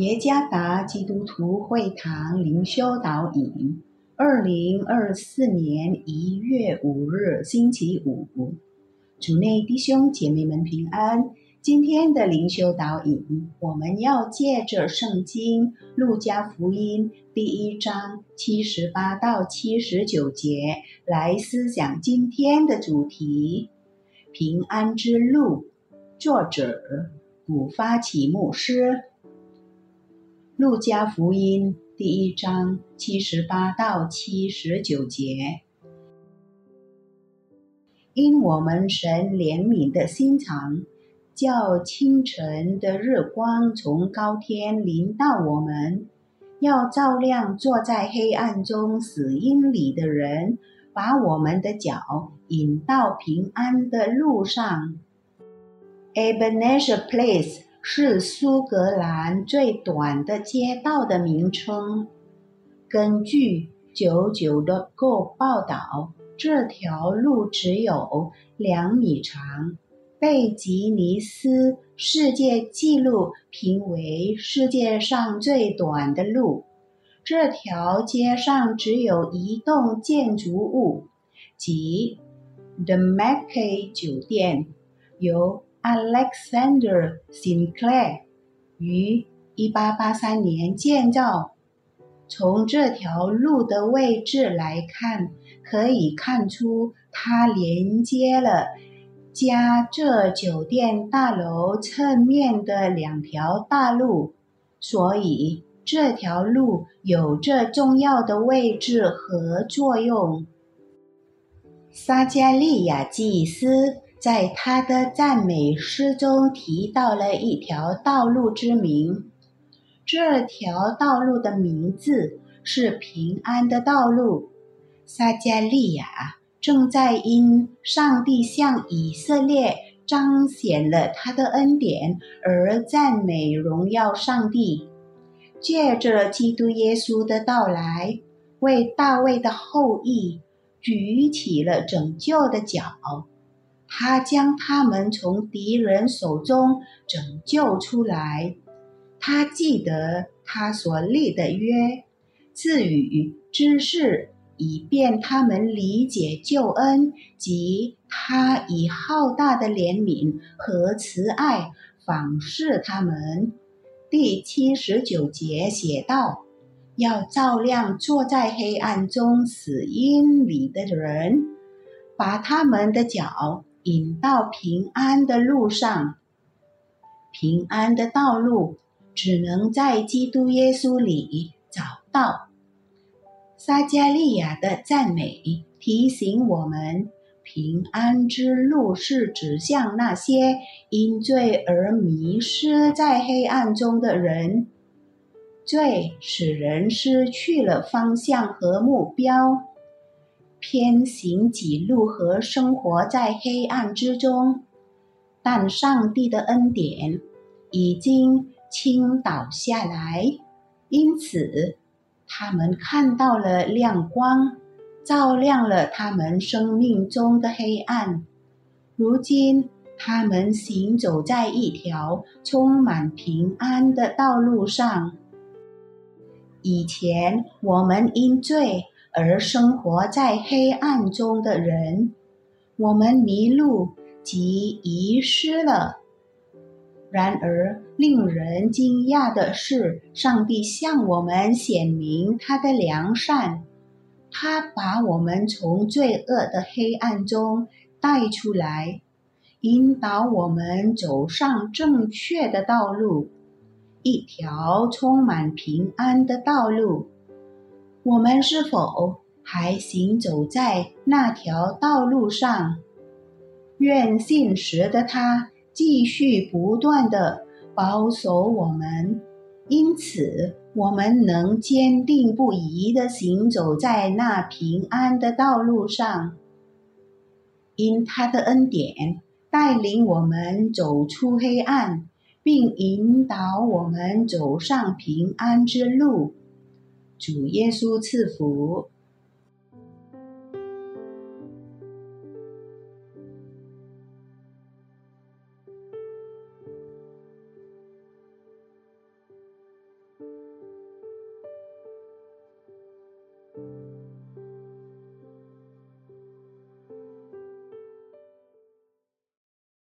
耶加达基督徒会堂灵修导引，二零二四年一月五日星期五，主内弟兄姐妹们平安。今天的灵修导引，我们要借着圣经路加福音第一章七十八到七十九节来思想今天的主题：平安之路。作者古发起牧师。路加福音第一章七十八到七十九节，因我们神怜悯的心肠，叫清晨的日光从高天临到我们，要照亮坐在黑暗中死荫里的人，把我们的脚引到平安的路上。Ebenezer Place。是苏格兰最短的街道的名称。根据九九的 Go 报道，这条路只有两米长，被吉尼斯世界纪录评为世界上最短的路。这条街上只有一栋建筑物，即 The Mackay 酒店，由。Alexander Sinclair 于1883年建造。从这条路的位置来看，可以看出它连接了加这酒店大楼侧面的两条大路，所以这条路有着重要的位置和作用。撒加利亚祭司。在他的赞美诗中提到了一条道路之名，这条道路的名字是平安的道路。撒加利亚正在因上帝向以色列彰显了他的恩典而赞美荣耀上帝，借着基督耶稣的到来，为大卫的后裔举起了拯救的脚。他将他们从敌人手中拯救出来。他记得他所立的约，赐予知识，以便他们理解救恩及他以浩大的怜悯和慈爱访视他们。第七十九节写道：“要照亮坐在黑暗中死荫里的人，把他们的脚。”引到平安的路上，平安的道路只能在基督耶稣里找到。撒加利亚的赞美提醒我们，平安之路是指向那些因罪而迷失在黑暗中的人。罪使人失去了方向和目标。偏行己路和生活在黑暗之中，但上帝的恩典已经倾倒下来，因此他们看到了亮光，照亮了他们生命中的黑暗。如今，他们行走在一条充满平安的道路上。以前，我们因罪。而生活在黑暗中的人，我们迷路及遗失了。然而，令人惊讶的是，上帝向我们显明他的良善，他把我们从罪恶的黑暗中带出来，引导我们走上正确的道路，一条充满平安的道路。我们是否还行走在那条道路上？愿信实的他继续不断的保守我们，因此我们能坚定不移的行走在那平安的道路上。因他的恩典带领我们走出黑暗，并引导我们走上平安之路。主耶稣赐福。